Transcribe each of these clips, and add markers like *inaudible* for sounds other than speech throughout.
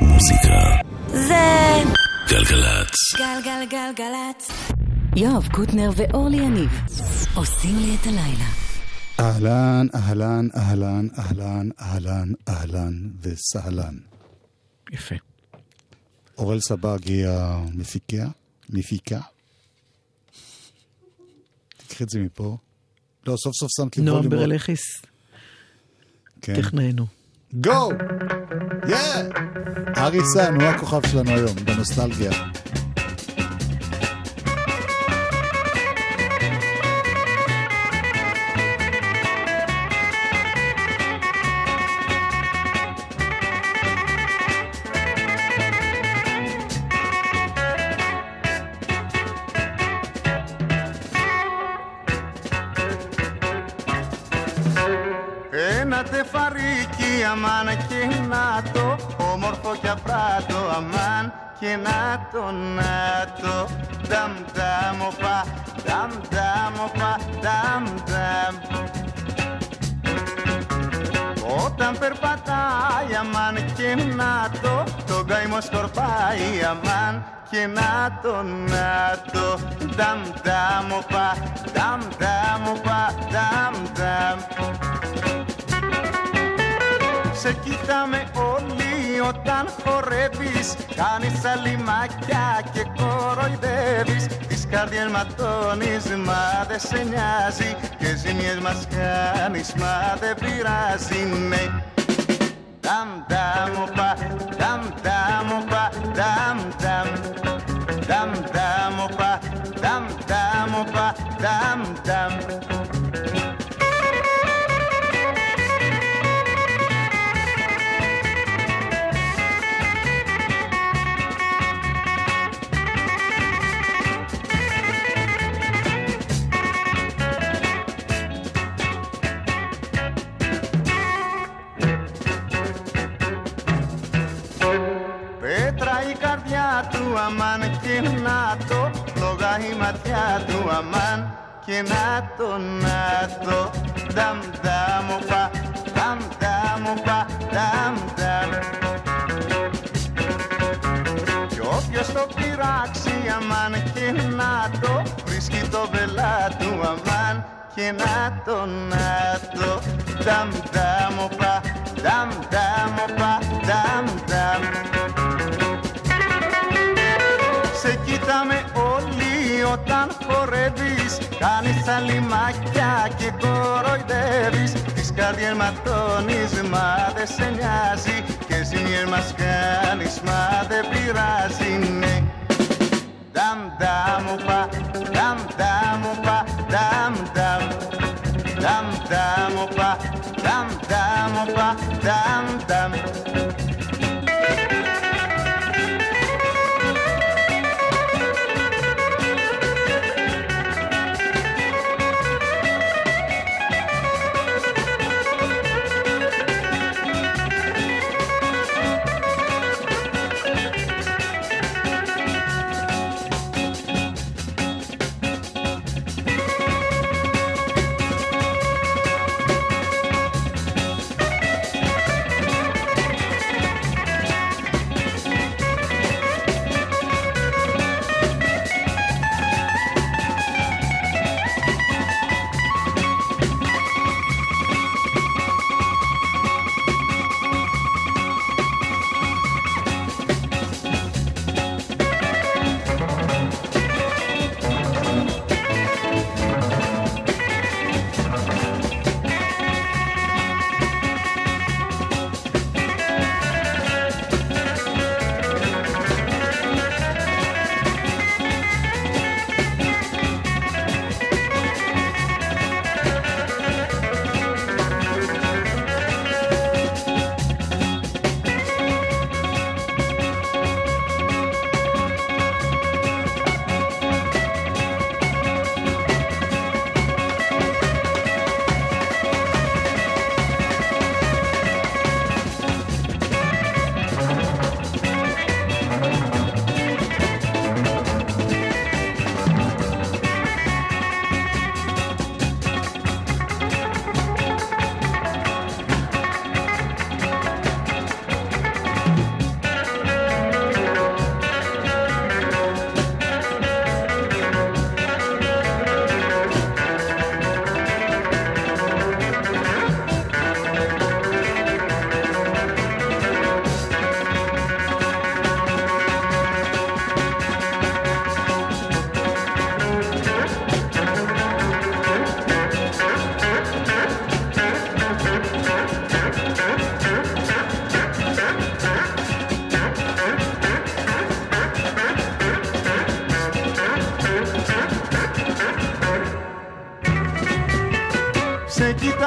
מוזיקה. זה... גלגלצ. גלגלגלגלצ. יואב קוטנר ואורלי יניב עושים לי את הלילה. אהלן, אהלן, אהלן, אהלן, אהלן, אהלן וסהלן. יפה. אורל סבג היא המפיקה, מפיקה. תקחי את זה מפה. לא, סוף סוף שמת לי נועם ווליום. ברלכיס, כן. טכננו. גו! יא! ארי סן הוא הכוכב שלנו היום, בנוסטלגיה. Όμορφο και απράτο αμάν και να το να το. Δαμ δαμ οπα, δαμ δαμ οπα, δαμ δαμ. Όταν περπατάει αμάν και να το Το καημό σκορπάει αμάν και να το να το. Δαμ δαμ οπα, δαμ δαμ οπα, δαμ δαμ σε κοιτάμε όλοι όταν χορεύεις. Κάνεις αλιμάκια και κοροϊδεύεις. Τις καρδιές ματώνεις μα δεν σε νοιάζει. Και ζημιές μας κάνεις μα δεν πειράζει. Ναι. Δαμ δαμ οπα, δαμ δαμ οπα, δαμ δαμ Δαμ δαμ οπα, δαμ δαμ οπα, δαμ δαμ και να το να το Δαμ δαμ οπα, δαμ δαμ οπα, δαμ δαμ. Κι όποιος το πειράξει αμάν και να το Βρίσκει το βελά του αμάν. Και να το να το Δαμ δαμ οπα, δαμ δαμ οπα, δαμ δαμ. Σε κοιτάμε όλοι όταν χορεύεις Κάνεις αλλημάκια και κοροϊδεύεις. Τις καρδιές ματώνεις μα δεν σε νοιάζει. Και εσύ μας κάνεις μα δεν πειράζει. Ναι. Δαμ δαμ πα, δαμ δαμ πα, δαμ δαμ Δαμ δαμ πα, δαμ δαμ πα, δαμ.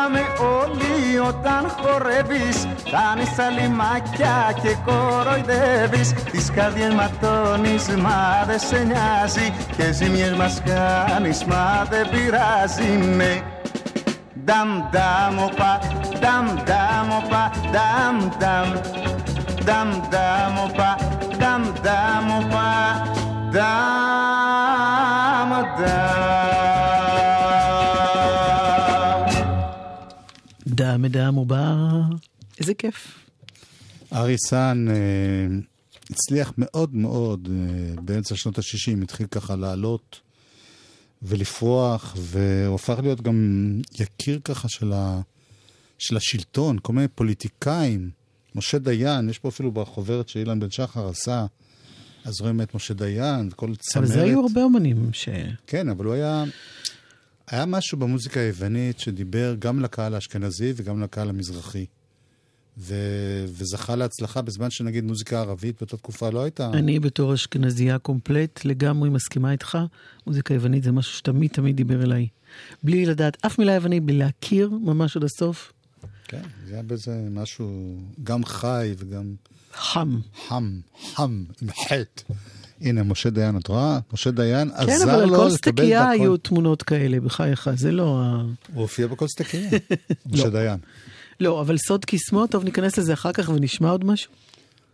Χαίρομαι όλοι όταν χορεύεις. Κάνεις τα λιμάκια και κοροϊδεύεις. Τις καρδιές ματώνεις μα δεν σε νοιάζει. Και ζημιές μας κάνεις μα δεν πειράζει. Ναι. Νταμ νταμ οπα, νταμ νταμ οπα, νταμ νταμ. Νταμ νταμ οπα, νταμ νταμ οπα, νταμ νταμ. דם דם ובר. איזה כיף. ארי סאן אה, הצליח מאוד מאוד אה, באמצע שנות ה-60, התחיל ככה לעלות ולפרוח, והוא הפך להיות גם יקיר ככה של, ה, של השלטון, כל מיני פוליטיקאים. משה דיין, יש פה אפילו בחוברת שאילן בן שחר עשה, אז רואים את משה דיין, כל צמרת. אבל זה היו הרבה אומנים ש... כן, אבל הוא היה... היה משהו במוזיקה היוונית שדיבר גם לקהל האשכנזי וגם לקהל המזרחי. ו... וזכה להצלחה בזמן שנגיד מוזיקה ערבית באותה תקופה לא הייתה... אני בתור אשכנזייה קומפלט לגמרי מסכימה איתך. מוזיקה יוונית זה משהו שתמיד תמיד דיבר אליי. בלי לדעת אף מילה יוונית, בלי להכיר ממש עד הסוף. כן, זה היה בזה משהו גם חי וגם חם. חם, חם, עם חטא. הנה, משה דיין, את רואה? משה דיין כן, עזר אבל על לו כל לקבל סטקייה היו. תמונות כאלה, בחייך, זה לא ה... הוא הופיע בכל סטקייה, *laughs* משה לא. דיין. לא, אבל סוד קסמו, טוב, ניכנס לזה אחר כך ונשמע עוד משהו.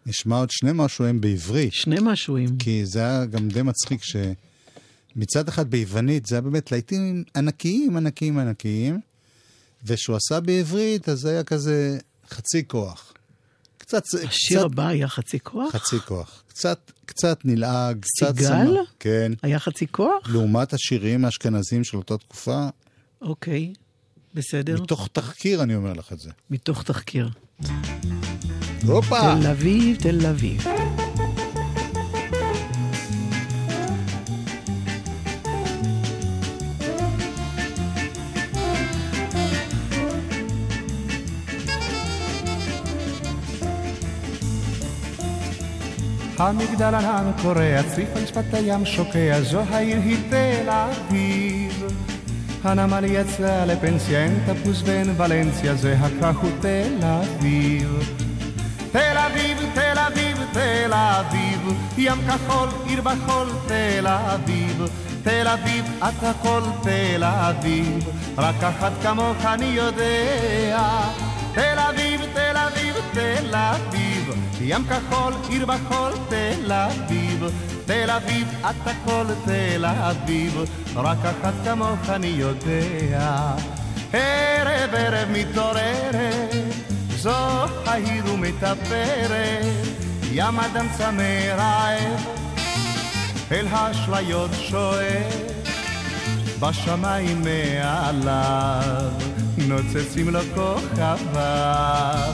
נשמע עוד שני משהו בעברית. שני משהוים. כי זה היה גם די מצחיק שמצד אחד ביוונית זה היה באמת להיטים ענקיים, ענקיים, ענקיים, וכשהוא עשה בעברית אז זה היה כזה חצי כוח. קצת... השיר קצת, הבא היה חצי כוח? חצי כוח. קצת, קצת נלעג, קצת... סיגל? כן. היה חצי כוח? לעומת השירים האשכנזיים של אותה תקופה, אוקיי, בסדר. מתוך תחקיר אני אומר לך את זה. מתוך תחקיר. הופה! תל אביב, תל אביב. המגדל ענן קורע, צריף על שפת הים שוקע, זו העיר היא תל אביב. הנמל יצא לפנסיה, אין תפוס ואין ולנסיה, זה הכרך הוא תל אביב. תל אביב, תל אביב, תל אביב, ים כחול, עיר בחול, תל אביב. תל אביב, את הכל תל אביב, רק אחת כמוך אני יודע. תל אביב, תל אביב, תל אביב, ים כחול, עיר בחול, תל אביב. תל אביב, את הכל תל אביב, רק אחת כמוך אני יודע. ערב ערב מתעוררת, זו העיר ומתאפרת, ים אדם צמא רעב, אל האשליות שואף. בשמיים מעליו נוצצים לו כוכביו.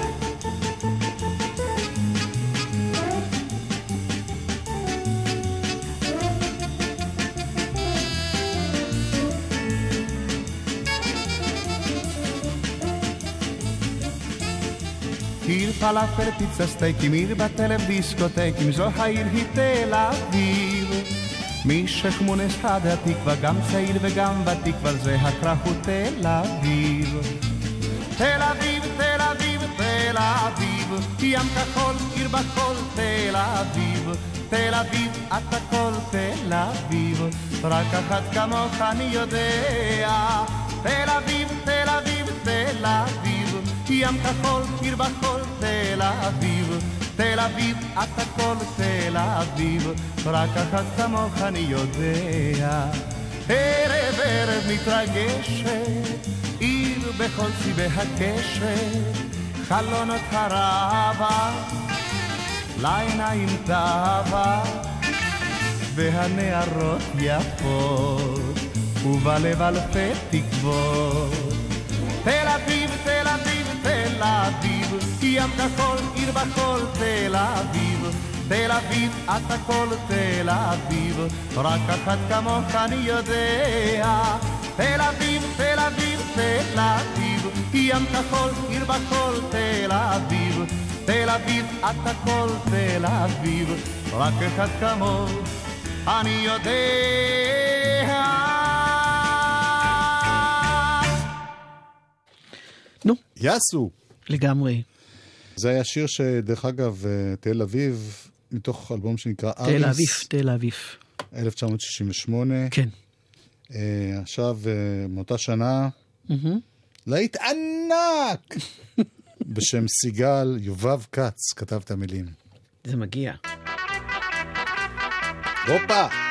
פלאפל, פיצה סטייקים, עיר בטלב דיסקוטקים, זו העיר היא תל אביב. משכמונס עד התקווה, גם צעיר וגם ותיק, כבר זה הכרך הוא תל אביב. תל אביב, תל אביב, תל אביב, ים כחול, עיר בחול, תל אביב. תל אביב, את הכל תל אביב, רק אחת כמוך אני יודע. תל אביב, תל אביב, תל אביב, ים כחול, עיר בחול, תל אביב. תל אביב, את הכל תל אביב, רק אחת כמוך אני יודע. ערב ערב מתרגשת, עיר בכל צבעי הקשת, חלונות הרבה, לעיניים תאווה, והנערות יפות, ובלב אלפי תקוות. תל אביב, תל אביב, תל אביב, ים כחול, עיר בחול, תל אביב. תל אביב, את הכל תל אביב, רק אחת כמוך אני יודע. תל אביב, תל אביב, תל אביב, ים כחול, עיר בכל תל אביב. תל אביב, את הכל תל אביב, רק אחד כמוך אני יודע. נו, יאסו. לגמרי. זה היה שיר שדרך אגב, אה, תל אביב, מתוך אלבום שנקרא אריס. תל אביב, תל אביב. 1968. כן. אה, עכשיו, אה, מאותה שנה, להיט ענק! *laughs* בשם סיגל, יובב כץ כתב את המילים. זה מגיע. הופה!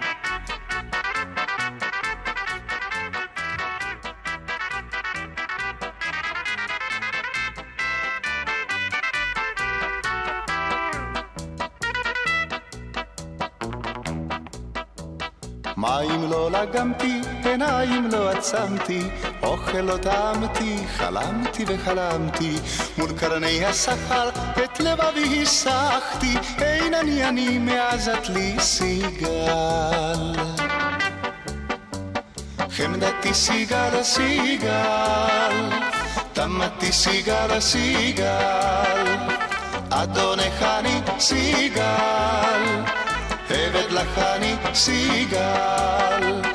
מים לא לגמתי, עיניים לא עצמתי, אוכל לא טעמתי, חלמתי וחלמתי, מול קרני השכר את לבבי הסחתי, אין אני אני מעזת לי סיגל. חמדתי סיגל סיגל, תמתי סיגל סיגל, אדונך אני סיגל. עבד לך אני סיגל,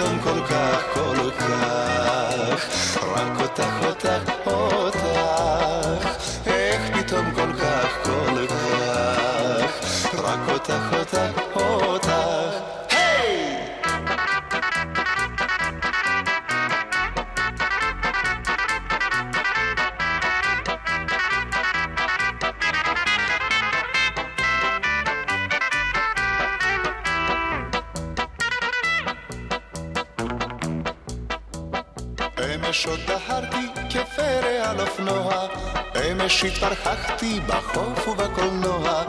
איך פתאום כל כך, כל כך, רק אותך, אותך, אותך, איך פתאום כל כך, כל כך, רק אותך, אותך, אותך, אמש התפרחחתי בחוף ובקולנוע,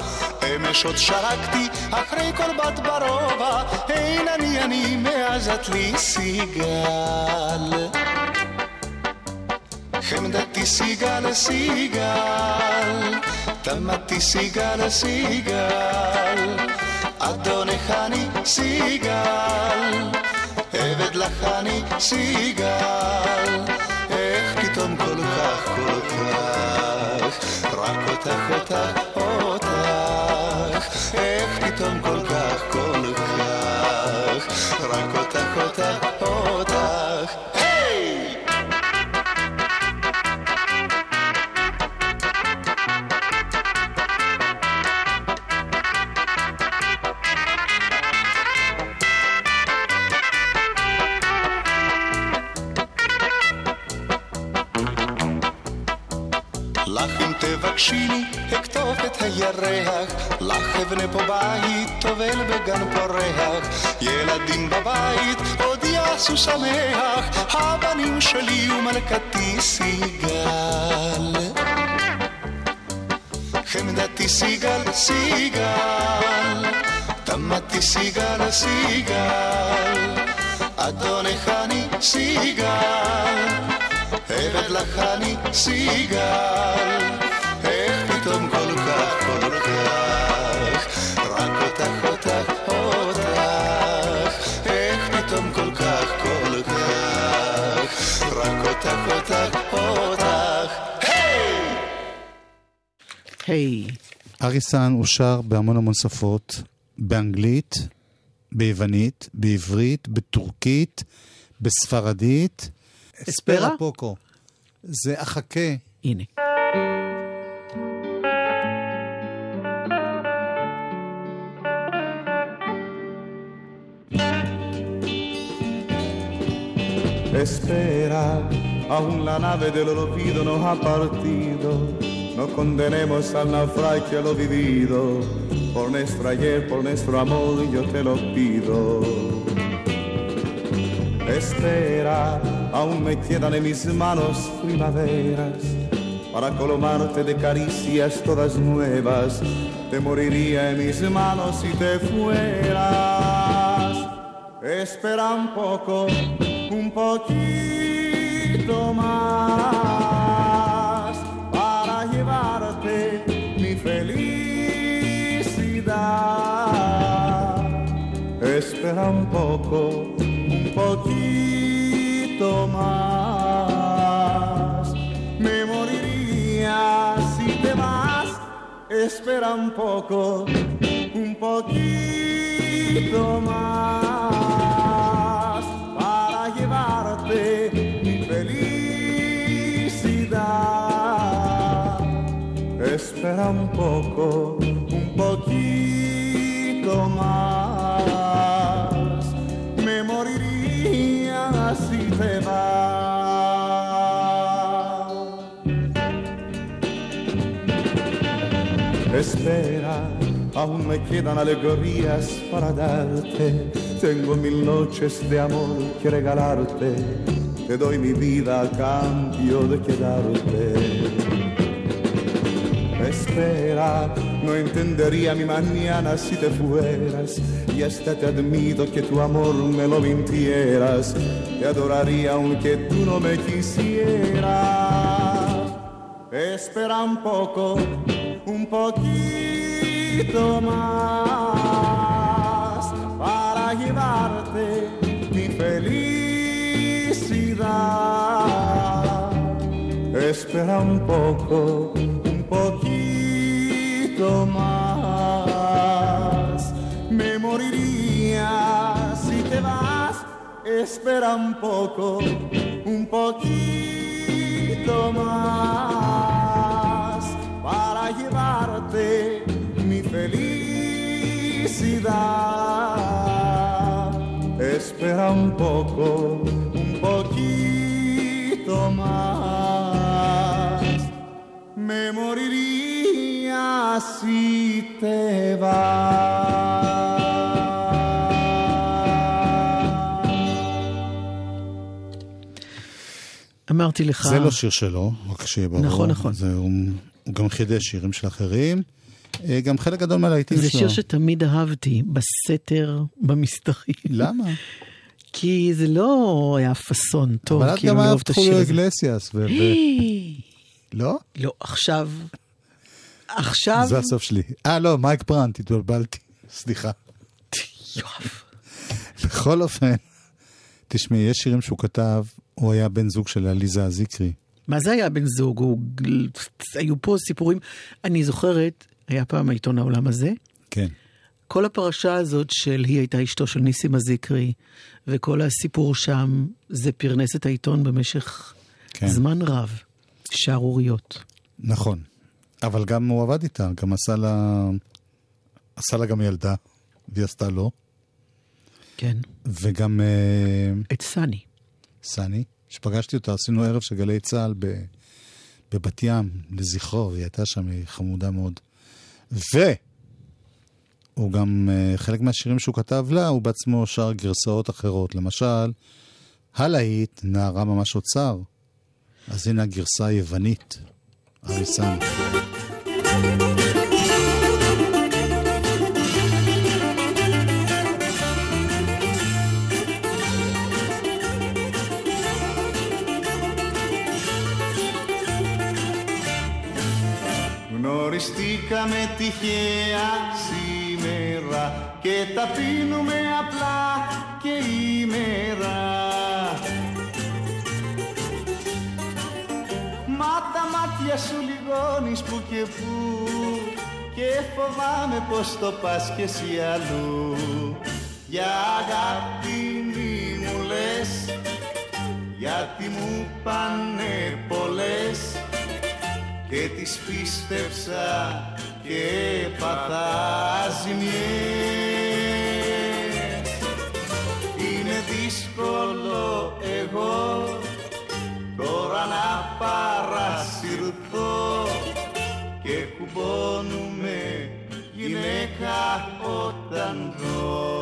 אמש עוד שרקתי אחרי כל בת ברובע, אין אני אני מעזת לי סיגל. חמדתי סיגל סיגל, תמתי סיגל סיגל, אדונך אני סיגל. עבד לך אני סיגל, כל כך, כל כך, רק אותך, אותך, טובל בגן פורח, ילדים בבית, עוד יעשו שמח, הבנים שלי ומלכתי סיגל. חמדתי סיגל, סיגל, תמתי סיגל, סיגל, אדונך אני סיגל. עבד לך אני סיגל, איך פתאום כל כך, כל כך, אריסן הוא שר בהמון המון שפות, באנגלית, ביוונית, בעברית, בטורקית, בספרדית. אספרה? פוקו. זה אחכה. הנה. Espera, aún la nave del olvido no ha partido. No condenemos al naufragio lo vivido. Por nuestro ayer, por nuestro amor, yo te lo pido. Espera, aún me quedan en mis manos primaveras para colomarte de caricias todas nuevas. Te moriría en mis manos si te fueras. Espera un poco, un poquito más espera un poco, un poquito más. Me moriría si te vas, espera un poco, un poquito más para llevarte mi felicidad. Espera un poco, un poquito más. Espera, aún me quedan alegorías para darte. Tengo mil noches de amor que regalarte. Te doy mi vida a cambio de quedarte. Espera, no entendería mi mañana si te fueras. Y hasta te admito que tu amor me lo mintieras. Te adoraría aunque tú no me quisieras. Espera un poco, un poquito más para llevarte mi felicidad. Espera un poco, un poquito más. Me moriría si te vas. Espera un poco, un poquito más para llevarte mi felicidad. Espera un poco, un poquito más. Me moriría vas. אמרתי לך... זה לא שיר שלו, רק שיהיה ברור. נכון, נכון. זה, הוא, הוא גם חידש שירים של אחרים. אה, גם חלק גדול מהלהיטים זה שלו. שיר שתמיד אהבתי, בסתר, במסתרים. למה? כי זה לא היה פאסון טוב, אבל את כאילו גם לאהוב אהבת את השיר חוליו הזה. אגלסיאס. ו... ו... לא? לא, עכשיו... עכשיו... זה הסוף שלי. אה, לא, מייק ברנט, התבלבלתי. סליחה. בכל אופן, תשמעי, יש שירים שהוא כתב, הוא היה בן זוג של עליזה זיקרי. מה זה היה בן זוג? הוא... היו פה סיפורים. אני זוכרת, היה פעם העיתון העולם הזה, כן. כל הפרשה הזאת של היא הייתה אשתו של ניסים הזיקרי, וכל הסיפור שם, זה פרנס את העיתון במשך כן. זמן רב. שערוריות. נכון. אבל גם הוא עבד איתה, גם עשה לה... עשה לה גם ילדה, והיא עשתה לו. כן. וגם אה, את סני. סני, שפגשתי אותה, עשינו ערב של גלי צה"ל ב... בבת ים, לזכרו, היא הייתה שם, היא חמודה מאוד. והוא גם, אה, חלק מהשירים שהוא כתב לה, הוא בעצמו שר גרסאות אחרות. למשל, הלהיט, נערה ממש אוצר. אז הנה הגרסה היוונית, אריסן. Γνωριστήκαμε τυχαία σήμερα και τα πίνουμε απλά και ημέρα. Μάτια σου λιγώνεις που και που και φοβάμαι πως το πας κι εσύ αλλού. Για αγάπη μη μου λες γιατί μου πάνε πολλές και τις πίστεψα και πατά ζημιές. Είναι δύσκολο εγώ τώρα να παρασυρθώ και κουμπώνουμε γυναίκα όταν δω.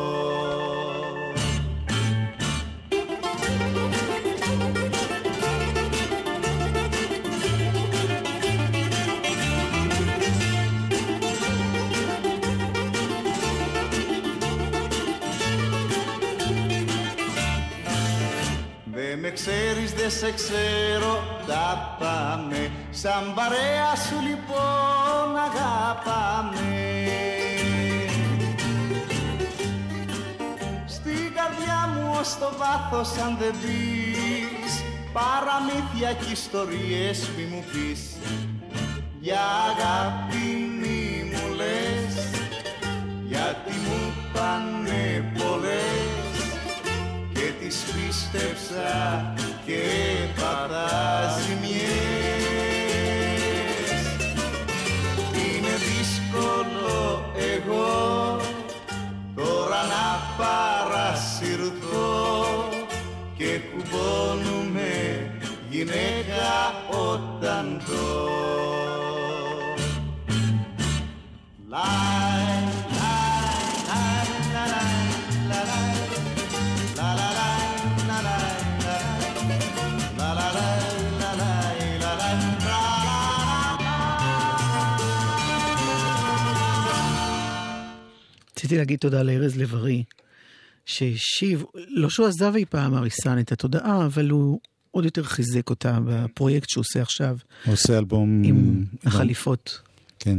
Δε με ξέρεις, δε σε ξέρω, τα πάμε Σαν παρέα σου λοιπόν αγαπάμε. Στη καρδιά μου ως το βάθος αν δεν πεις Παραμύθια και ιστορίες μη μου πεις. Για αγάπη μη μου λες Γιατί μου πάνε πολλές. Και τις πίστεψα και רציתי להגיד תודה לארז לב-ארי, שהשיב, לא שהוא עזב אי פעם אריסן את התודעה, אבל הוא עוד יותר חיזק אותה בפרויקט שהוא עושה עכשיו הוא עושה אלבום... עם אלבום- החליפות. כן.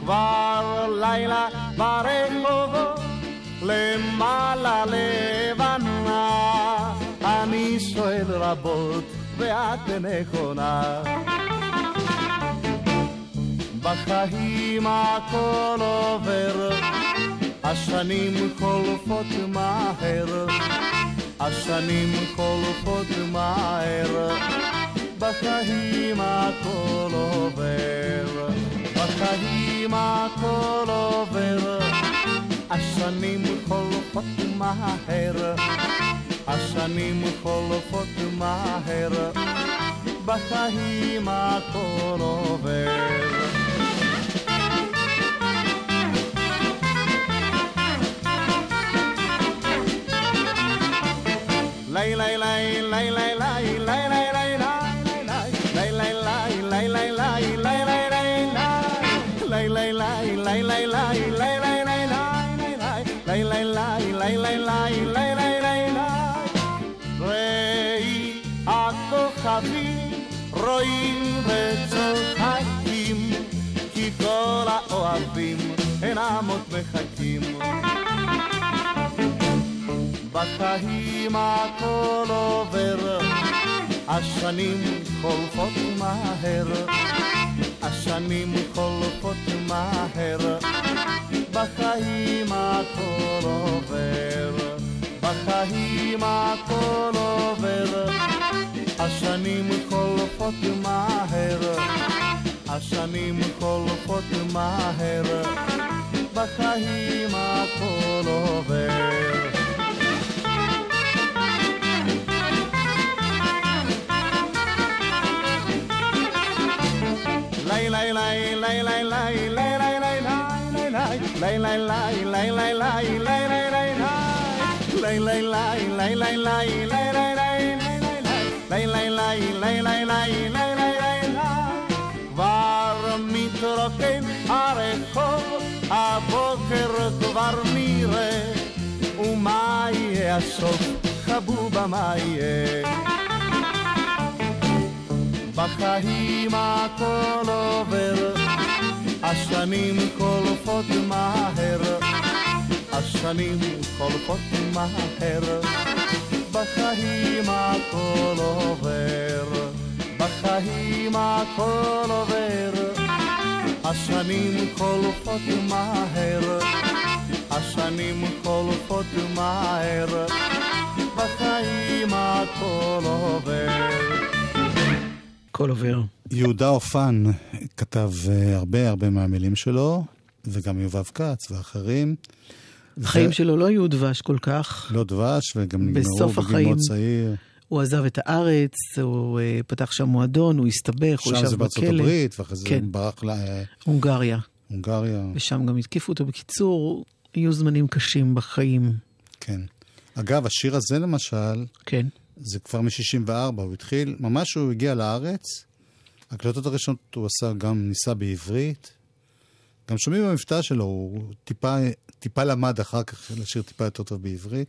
כבר לילה ברחובות למעלה לבנה אני שואל רבות ואת נכונה בחיים הכל עובר, השנים חולפות מהר, השנים חולפות מהר, בחיים הכל עובר, בחיים הכל עובר, השנים חולפות מהר, השנים חולפות מהר, בחיים הכל עובר. הכוכבים רואים וצוחקים כי כל האוהבים אינם עוד מחכים בחיים הכל עובר, השנים חולפות מהר, השנים חולפות מהר, בחיים הכל עובר, בחיים הכל עובר, השנים חולפות מהר, השנים חולפות מהר, בחיים הכל עובר. כבר מתרוקן הרחוב, הבוקר כבר נראה, ומה יהיה הסוף, חבובה מה יהיה? בחיים הכל עובר, השנים חולפות מהר, השנים חולפות מהר, בחיים הכל עובר, בחיים הכל עובר, השנים חולפות מהר, השנים חולפות מהר, בחיים הכל עובר. הכל עובר. יהודה אופן כתב אה, הרבה הרבה מהמילים שלו, וגם יובב כץ ואחרים. החיים ו- שלו לא היו דבש כל כך. לא דבש, וגם נגמרו בסוף בגיל צעיר. הוא עזב את הארץ, הוא אה, פתח שם מועדון, הוא הסתבך, הוא שם ישב זה בארצות בכלא. הברית, ואחרי זה כן. ברח הונגריה. להונגריה. ושם גם התקיפו אותו. בקיצור, היו זמנים קשים בחיים. כן. אגב, השיר הזה למשל, כן. זה כבר מ-64, הוא התחיל, ממש כשהוא הגיע לארץ, הקלטות הראשונות הוא עשה גם ניסה בעברית, גם שומעים במבטא שלו, הוא טיפה, טיפה למד אחר כך לשיר טיפה יותר טוב בעברית.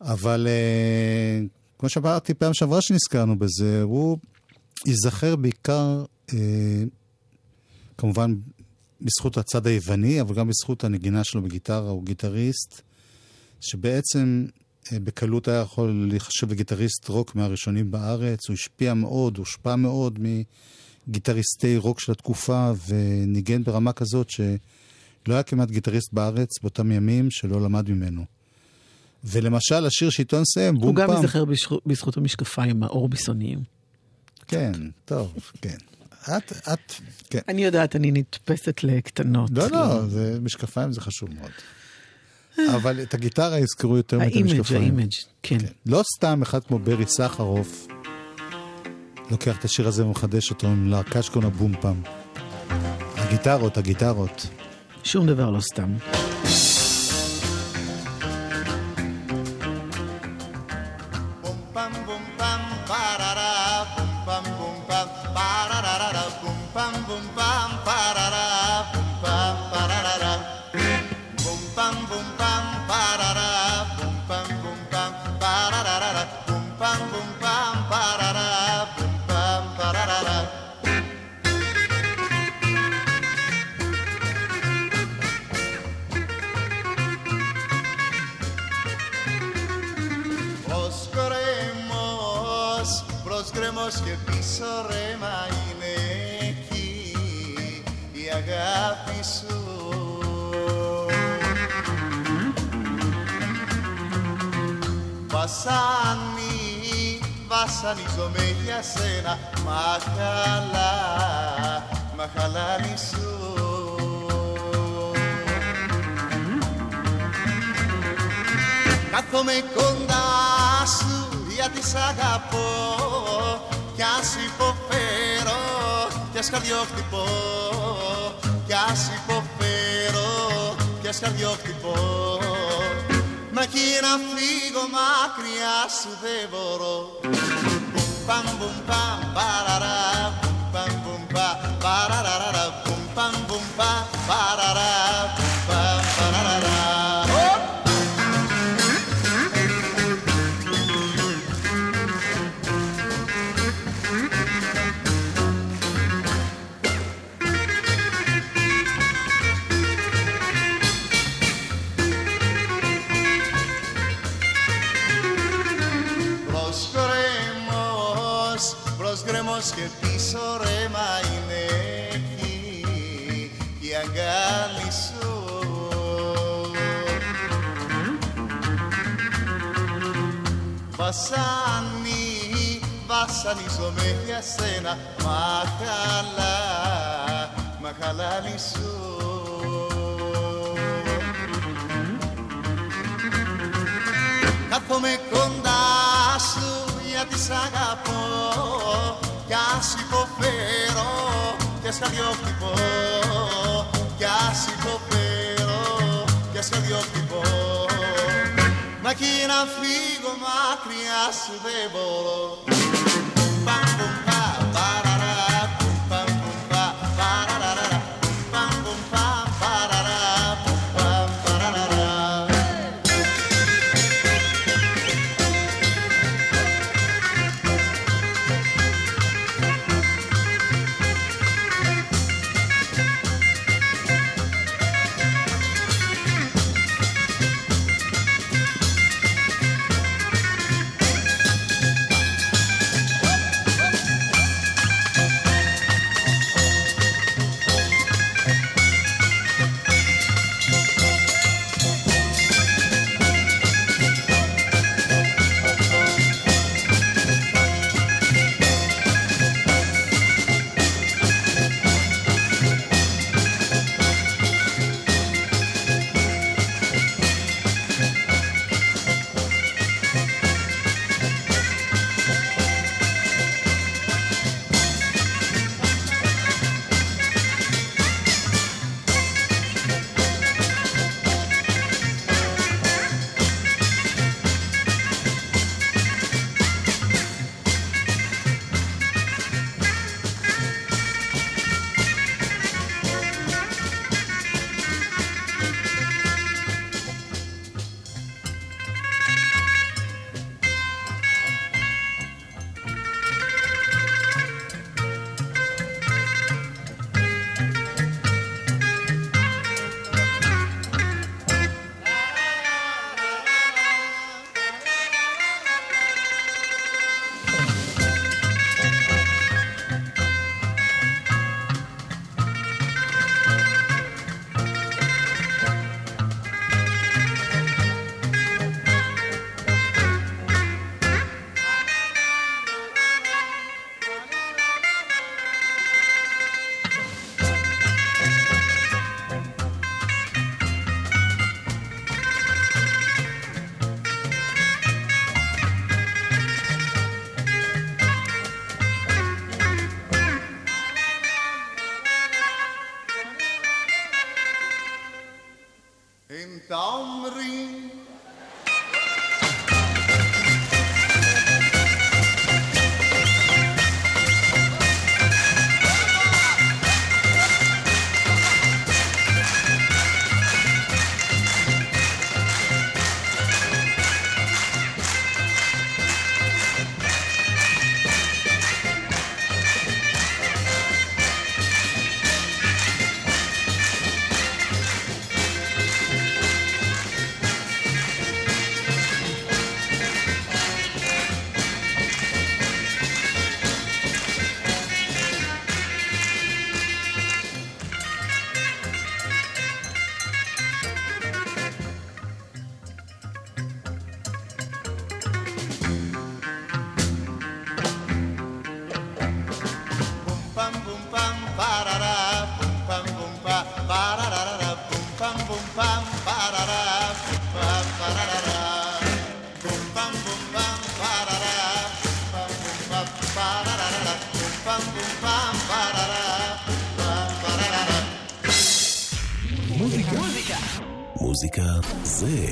אבל אה, כמו שאמרתי פעם שעברה שנזכרנו בזה, הוא ייזכר בעיקר, אה, כמובן, בזכות הצד היווני, אבל גם בזכות הנגינה שלו בגיטרה, הוא גיטריסט, שבעצם אה, בקלות היה יכול להיחשב לגיטריסט רוק מהראשונים בארץ. הוא השפיע מאוד, הושפע מאוד מגיטריסטי רוק של התקופה, וניגן ברמה כזאת שלא היה כמעט גיטריסט בארץ באותם ימים שלא למד ממנו. ולמשל, השיר שאיתו נסיים, בום הוא גם פעם. ייזכר בזכות- בזכות המשקפיים האורביסוניים. כן, טוב, כן. את, את, כן. אני יודעת, אני נתפסת לקטנות. לא, לא, זה משקפיים זה חשוב מאוד. אבל את הגיטרה יזכרו יותר מאת המשקפיים. ה image, כן. כן. לא סתם אחד כמו ברי סחרוף לוקח את השיר הזה ומחדש אותו עם להקה שקוראים לה בום פם. הגיטרות, הגיטרות. שום דבר לא סתם. Και πίσω ρέμα είναι εκεί η αγάπη σου. Βασάνι, βασανίζομαι για σένα Μαχαλά, μαχαλάνι σου. Κάθομαι κοντά σου γιατί σ' αγαπώ Κι ας υποφέρω κι ας καρδιόχτυπω Κι ας υποφέρω κι ας καρδιόχτυπω Μα εκεί να φύγω μακριά σου δεν μπορώ. Μπουμ παμ μπουμ παμ παραρά Μπουμ παμ μπουμ πα παραραραρα Μπουμ παμ μπουμ πα παραρά προς γκρέμος και πίσω ρέμα είναι εκεί η αγκάλη σου. Βασάνι, βασανίζομαι για σένα Μαχαλά, μαχαλάνι σου. Κάθομαι κοντά σου γιατί σ' αγαπώ Κι ας υποφέρω κι ας καρδιόχτυπω Κι ας υποφέρω κι ας καρδιόχτυπω Μα εκεί να φύγω μακριά σου δεν μπορώ. Παμ, מוזיקה. זה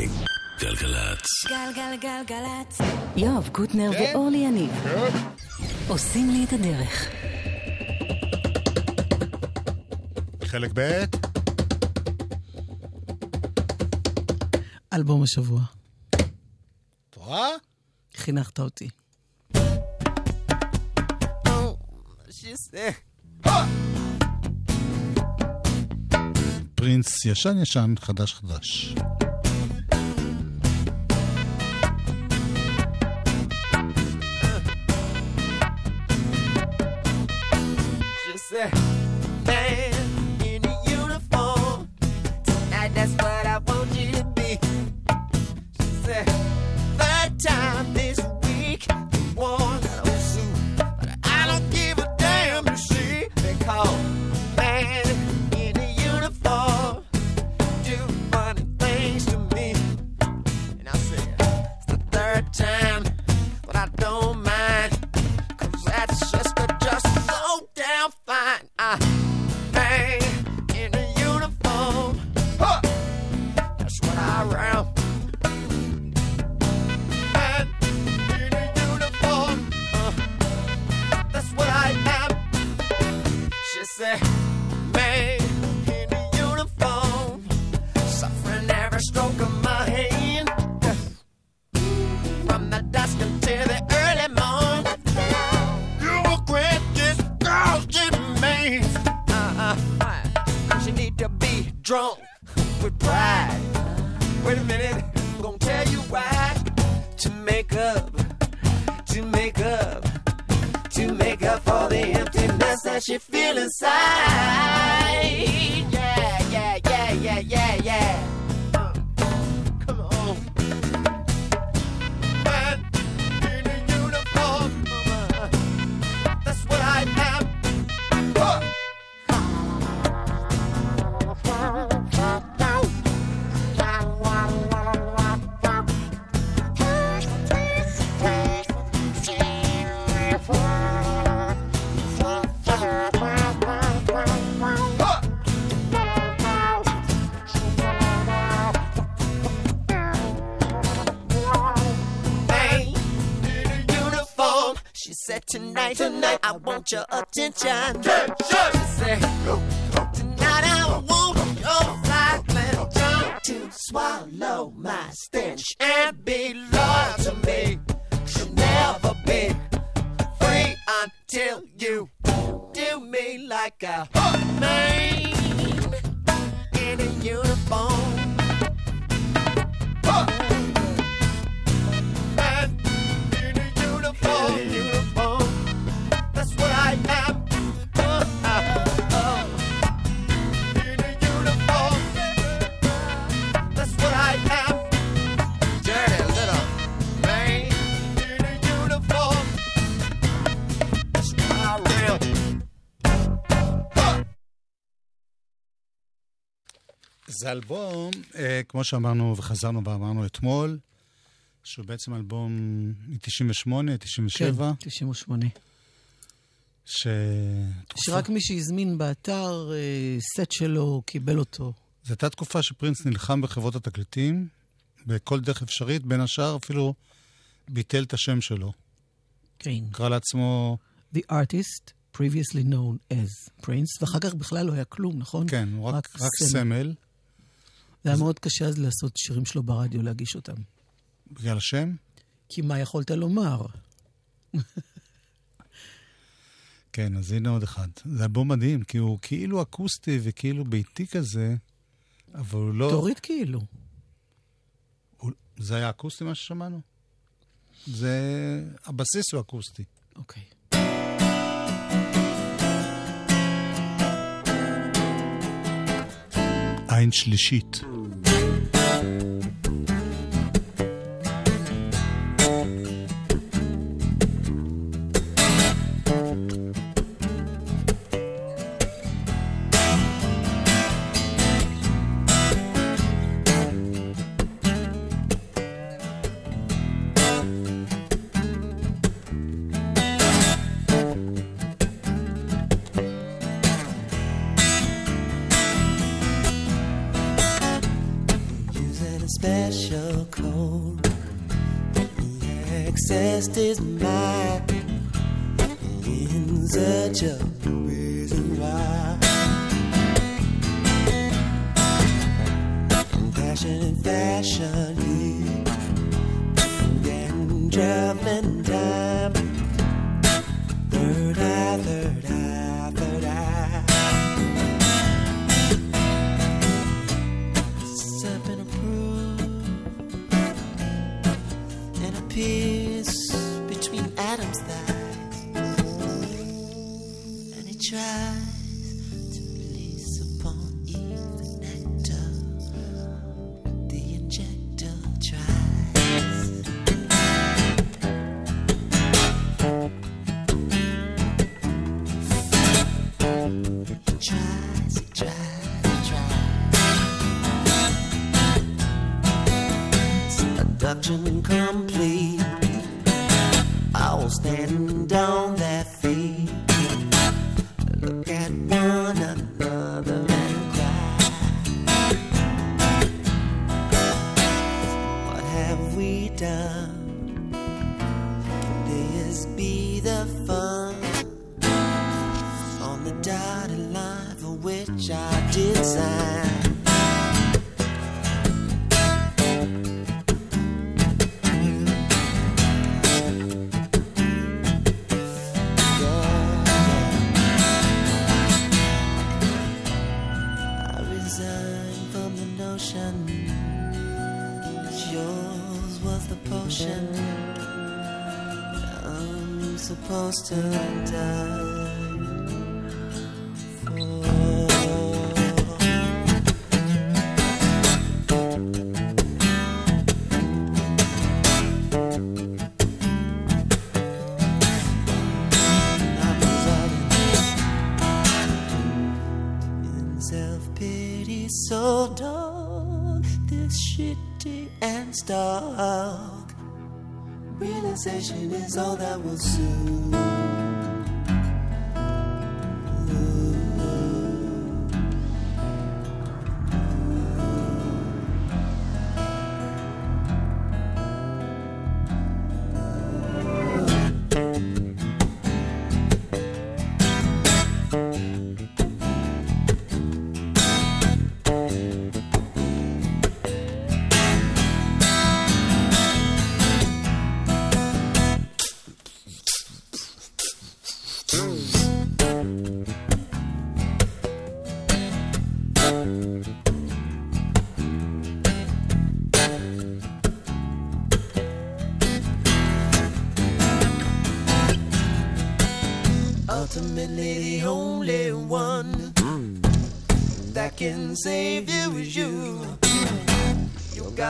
גלגלצ. גלגלגלגלצ. יואב קוטנר כן? ואורלי יניב כן? עושים לי את הדרך. חלק ב' אלבום השבוע. את רואה? חינכת אותי. פרינס ישן ישן, חדש חדש. With pride. Wait a minute, I'm gonna tell you why. To make up, to make up, to make up for the emptiness that you feel inside. Yeah, yeah, yeah, yeah, yeah, yeah. Said, Tonight, tonight, I want your attention. She said, Tonight, I want your tongue to swallow my stench and be loyal to me. She'll never be free until you do me like a man in a uniform. זה אלבום, אה, כמו שאמרנו וחזרנו ואמרנו אתמול, שהוא בעצם אלבום מ-98, 97, כן, 98. ש... שרק מי שהזמין באתר אה, סט שלו קיבל אותו. זו הייתה תקופה שפרינס נלחם בחברות התקליטים, בכל דרך אפשרית, בין השאר אפילו ביטל את השם שלו. כן. קרא לעצמו, The artist previously known as Prince, ואחר כך בכלל לא היה כלום, נכון? כן, הוא רק, רק סמל, זה היה מאוד קשה אז לעשות שירים שלו ברדיו, להגיש אותם. בגלל השם. כי מה יכולת לומר? כן, אז הנה עוד אחד. זה אלבום מדהים, כי הוא כאילו אקוסטי וכאילו ביתי כזה, אבל הוא לא... תוריד כאילו. הוא... זה היה אקוסטי מה ששמענו? זה... הבסיס הוא אקוסטי. אוקיי. עין שלישית. catch. To die. for. I'm residing in self pity so dark, this shitty and stark. Realization is all that will soothe.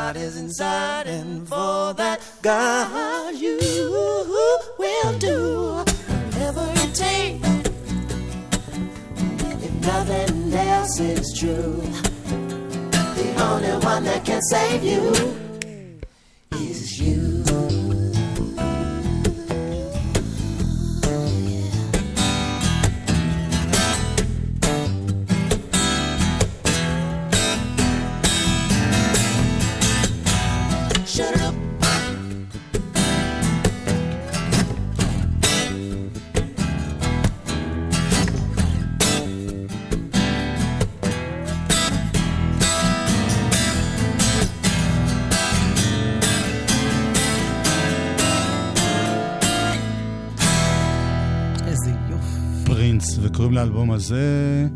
God is inside, and for that, God, you will do whatever it takes. If nothing else is true, the only one that can save you פרינס, וקוראים לאלבום הזה...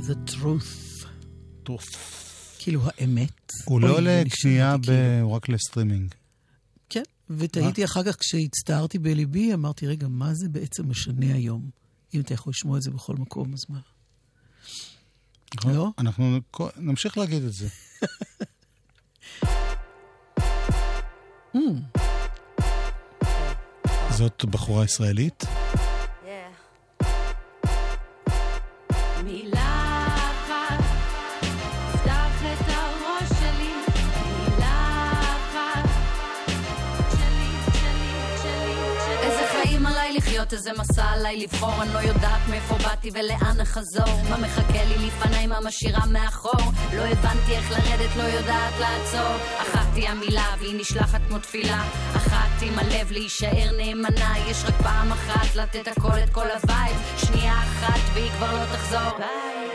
The truth. טוף. כאילו האמת. הוא לא זה לקנייה, ב... כאילו. הוא רק לסטרימינג. כן, ותהיתי אחר כך כשהצטערתי בליבי, אמרתי, רגע, מה זה בעצם משנה היום? אם אתה יכול לשמוע את זה בכל מקום, אז מה? נכון? לא? אנחנו נמשיך להגיד את זה. *laughs* זאת בחורה ישראלית? להיות איזה מסע עליי לבחור, אני לא יודעת מאיפה באתי ולאן אחזור. מה מחכה לי לפניי, מה משאירה מאחור? לא הבנתי איך לרדת, לא יודעת לעצור. אחת היא המילה והיא נשלחת כמו תפילה. אחת עם הלב להישאר נאמנה, יש רק פעם אחת לתת הכל את כל ה vibe. שנייה אחת והיא כבר לא תחזור.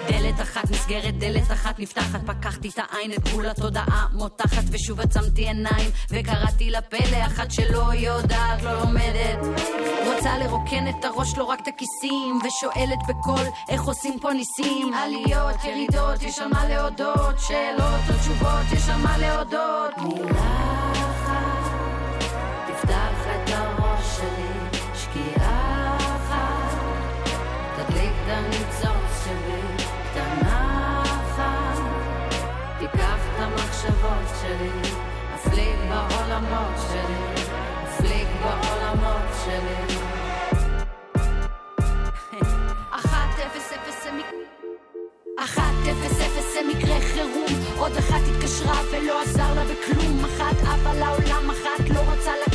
דלת אחת נסגרת, דלת אחת נפתחת, פקחתי את העין, את גבול התודעה מותחת, ושוב עצמתי עיניים, וקראתי לפלא, אחת שלא יודעת, לא לומדת. רוצה לרוקן את הראש, לא רק את הכיסים, ושואלת בקול, איך עושים פה ניסים? עליות, ירידות, יש על מה להודות, שאלות או תשובות, יש על מה להודות. מילה אחת, תפתח את הראש שלי, את המחשבות שלי, הפליג בעולמות שלי, הפליג בעולמות שלי. אחת אפס אפס זה מקרה חירום עוד אחת התקשרה ולא עזר לה בכלום אחת עפה לעולם אחת לא רצה אחת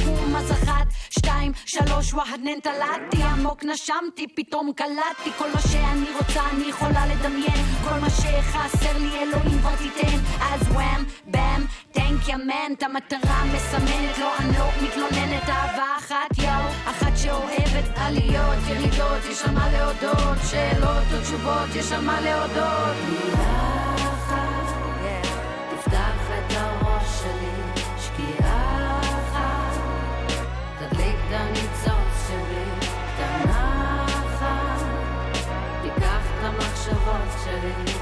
שתיים שלוש וואחד ננטלטי עמוק נשמתי פתאום קלטתי כל מה שאני רוצה אני יכולה לדמיין כל מה שחסר לי אלוהים כבר תיתן. אז וואם באם מן את המטרה מסמנת לא אני לא מתלוננת אהבה אחת יואו אחת שאוהבת עליות ירידות יש על מה להודות שאלות או תשובות יש על מה להודות Bye.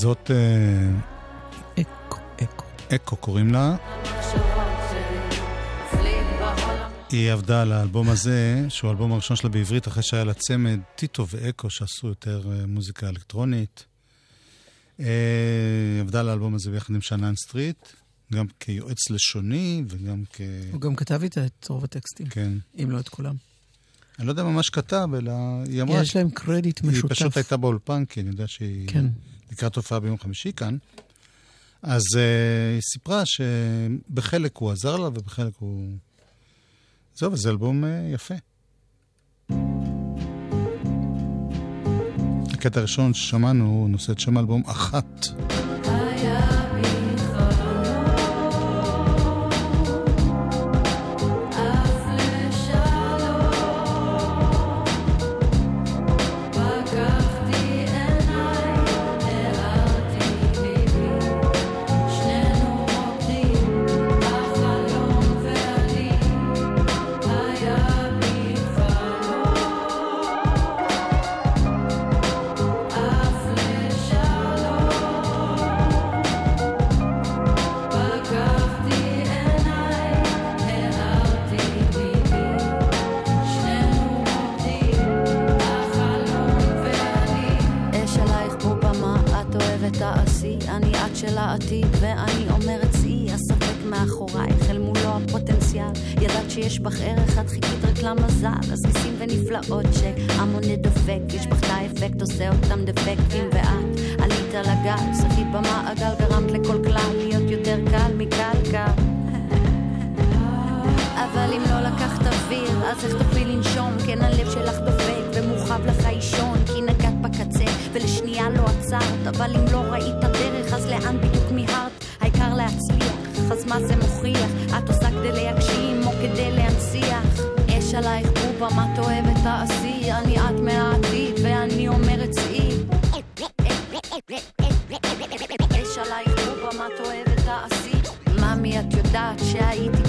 זאת אה, אקו, אקו. אקו קוראים לה. היא עבדה על האלבום הזה, שהוא האלבום הראשון שלה בעברית, אחרי שהיה לה צמד טיטו ואקו, שעשו יותר אה, מוזיקה אלקטרונית. אה, היא עבדה על האלבום הזה ביחד עם שאנן סטריט, גם כיועץ לשוני וגם כ... הוא גם כתב איתה את רוב הטקסטים, כן. אם לא את כולם. אני לא יודע ממש כתב, אלא היא אמרה... יש להם קרדיט היא משותף. פשוט הייתה באולפן, כי אני יודע שהיא כן. לקראת הופעה ביום חמישי כאן. אז uh, היא סיפרה שבחלק הוא עזר לה ובחלק הוא... זהו, וזה אלבום uh, יפה. הקטע הראשון ששמענו הוא נושא את שם האלבום אחת.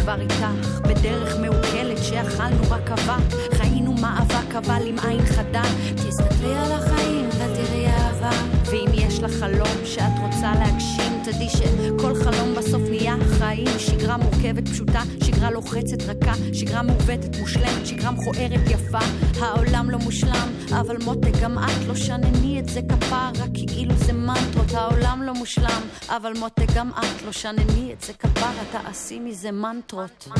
כבר איתך בדרך מעוקלת שאכלנו רק אבק חיינו מאבק אבל עם עין חדה. תסתכלי על החיים ותראי אהבה. ואם יש לך חלום שאת רוצה להגשים תדעי שכל חלום בסוף נהיה חיים. שגרה מורכבת פשוטה, שגרה לוחצת רכה, שגרה מעוותת מושלמת, שגרה מכוערת יפה. העולם לא מושלם, אבל מותק גם את לא שנני את זה כפרה, כאילו זה מנטרות. העולם לא מושלם, אבל מותק גם את לא שנני את זה כפרה, תעשי מזה מנטרות. אף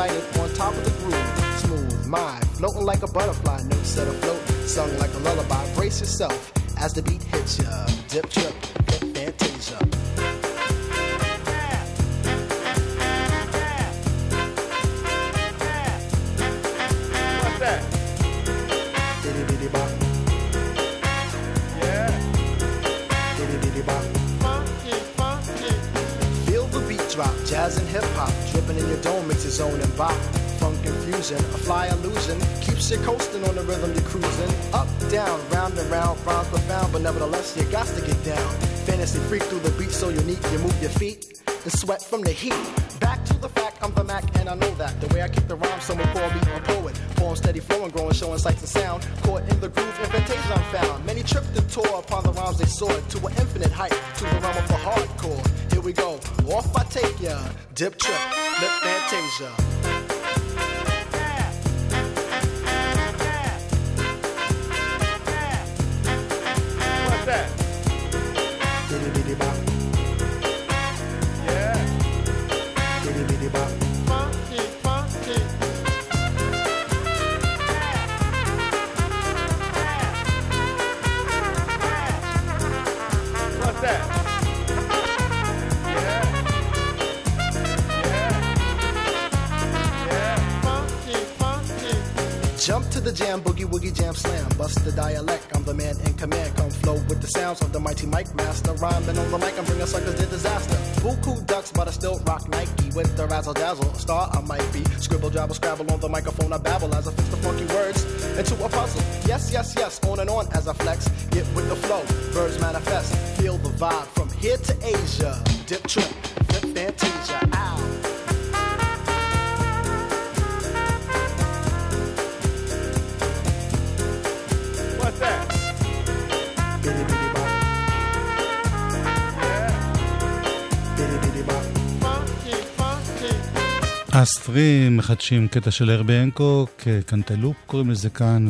On top of the groove. Smooth, mind, floating like a butterfly, notes set afloat, sung like a lullaby. Brace yourself as the beat hits ya. Keeps you coasting on the rhythm you're cruising. Up, down, round and round, rhymes profound, but nevertheless you got to get down. Fantasy freak through the beat so unique, you move your feet and sweat from the heat. Back to the fact, I'm the Mac and I know that. The way I kick the rhyme, someone call me a poet. Poem steady flowing, growing, showing sights and sound. Caught in the groove, in fantasia I'm found. Many tripped and tore upon the rhymes they soared to an infinite height, to the realm of the hardcore. Here we go, off I take ya. Dip trip, sounds of the mighty Mike Master. Rhyming on the mic, I'm bringing suckers to disaster. Buku ducks, but I still rock Nike with the razzle dazzle. Star I might be. Scribble, jabble, scrabble on the microphone. I babble as I fix the funky words into a puzzle. Yes, yes, yes, on and on as I flex. Get with the flow, birds manifest. Feel the vibe הסטרים מחדשים קטע של הרבי הנקוק, קנטלופ קוראים לזה כאן,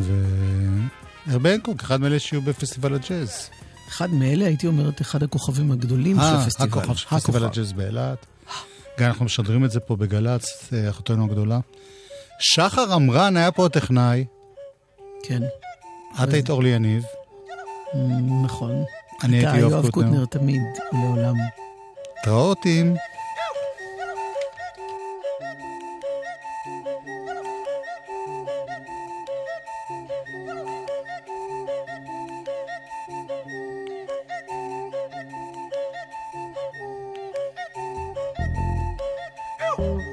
והרבי הנקוק, אחד מאלה שיהיו בפסטיבל הג'אז. אחד מאלה, הייתי אומרת, אחד הכוכבים הגדולים של אה, הפסטיבל. הכוכב של פסטיבל הג'אז באילת. גם אנחנו משדרים את זה פה בגל"צ, אה, אחותנו הגדולה. שחר עמרן היה פה הטכנאי, כן, את היית אורלי יניב, נכון. אני אתה הייתי יואב יואב קוטנר. קוטנר תמיד ולעולם. להתראות עם... you.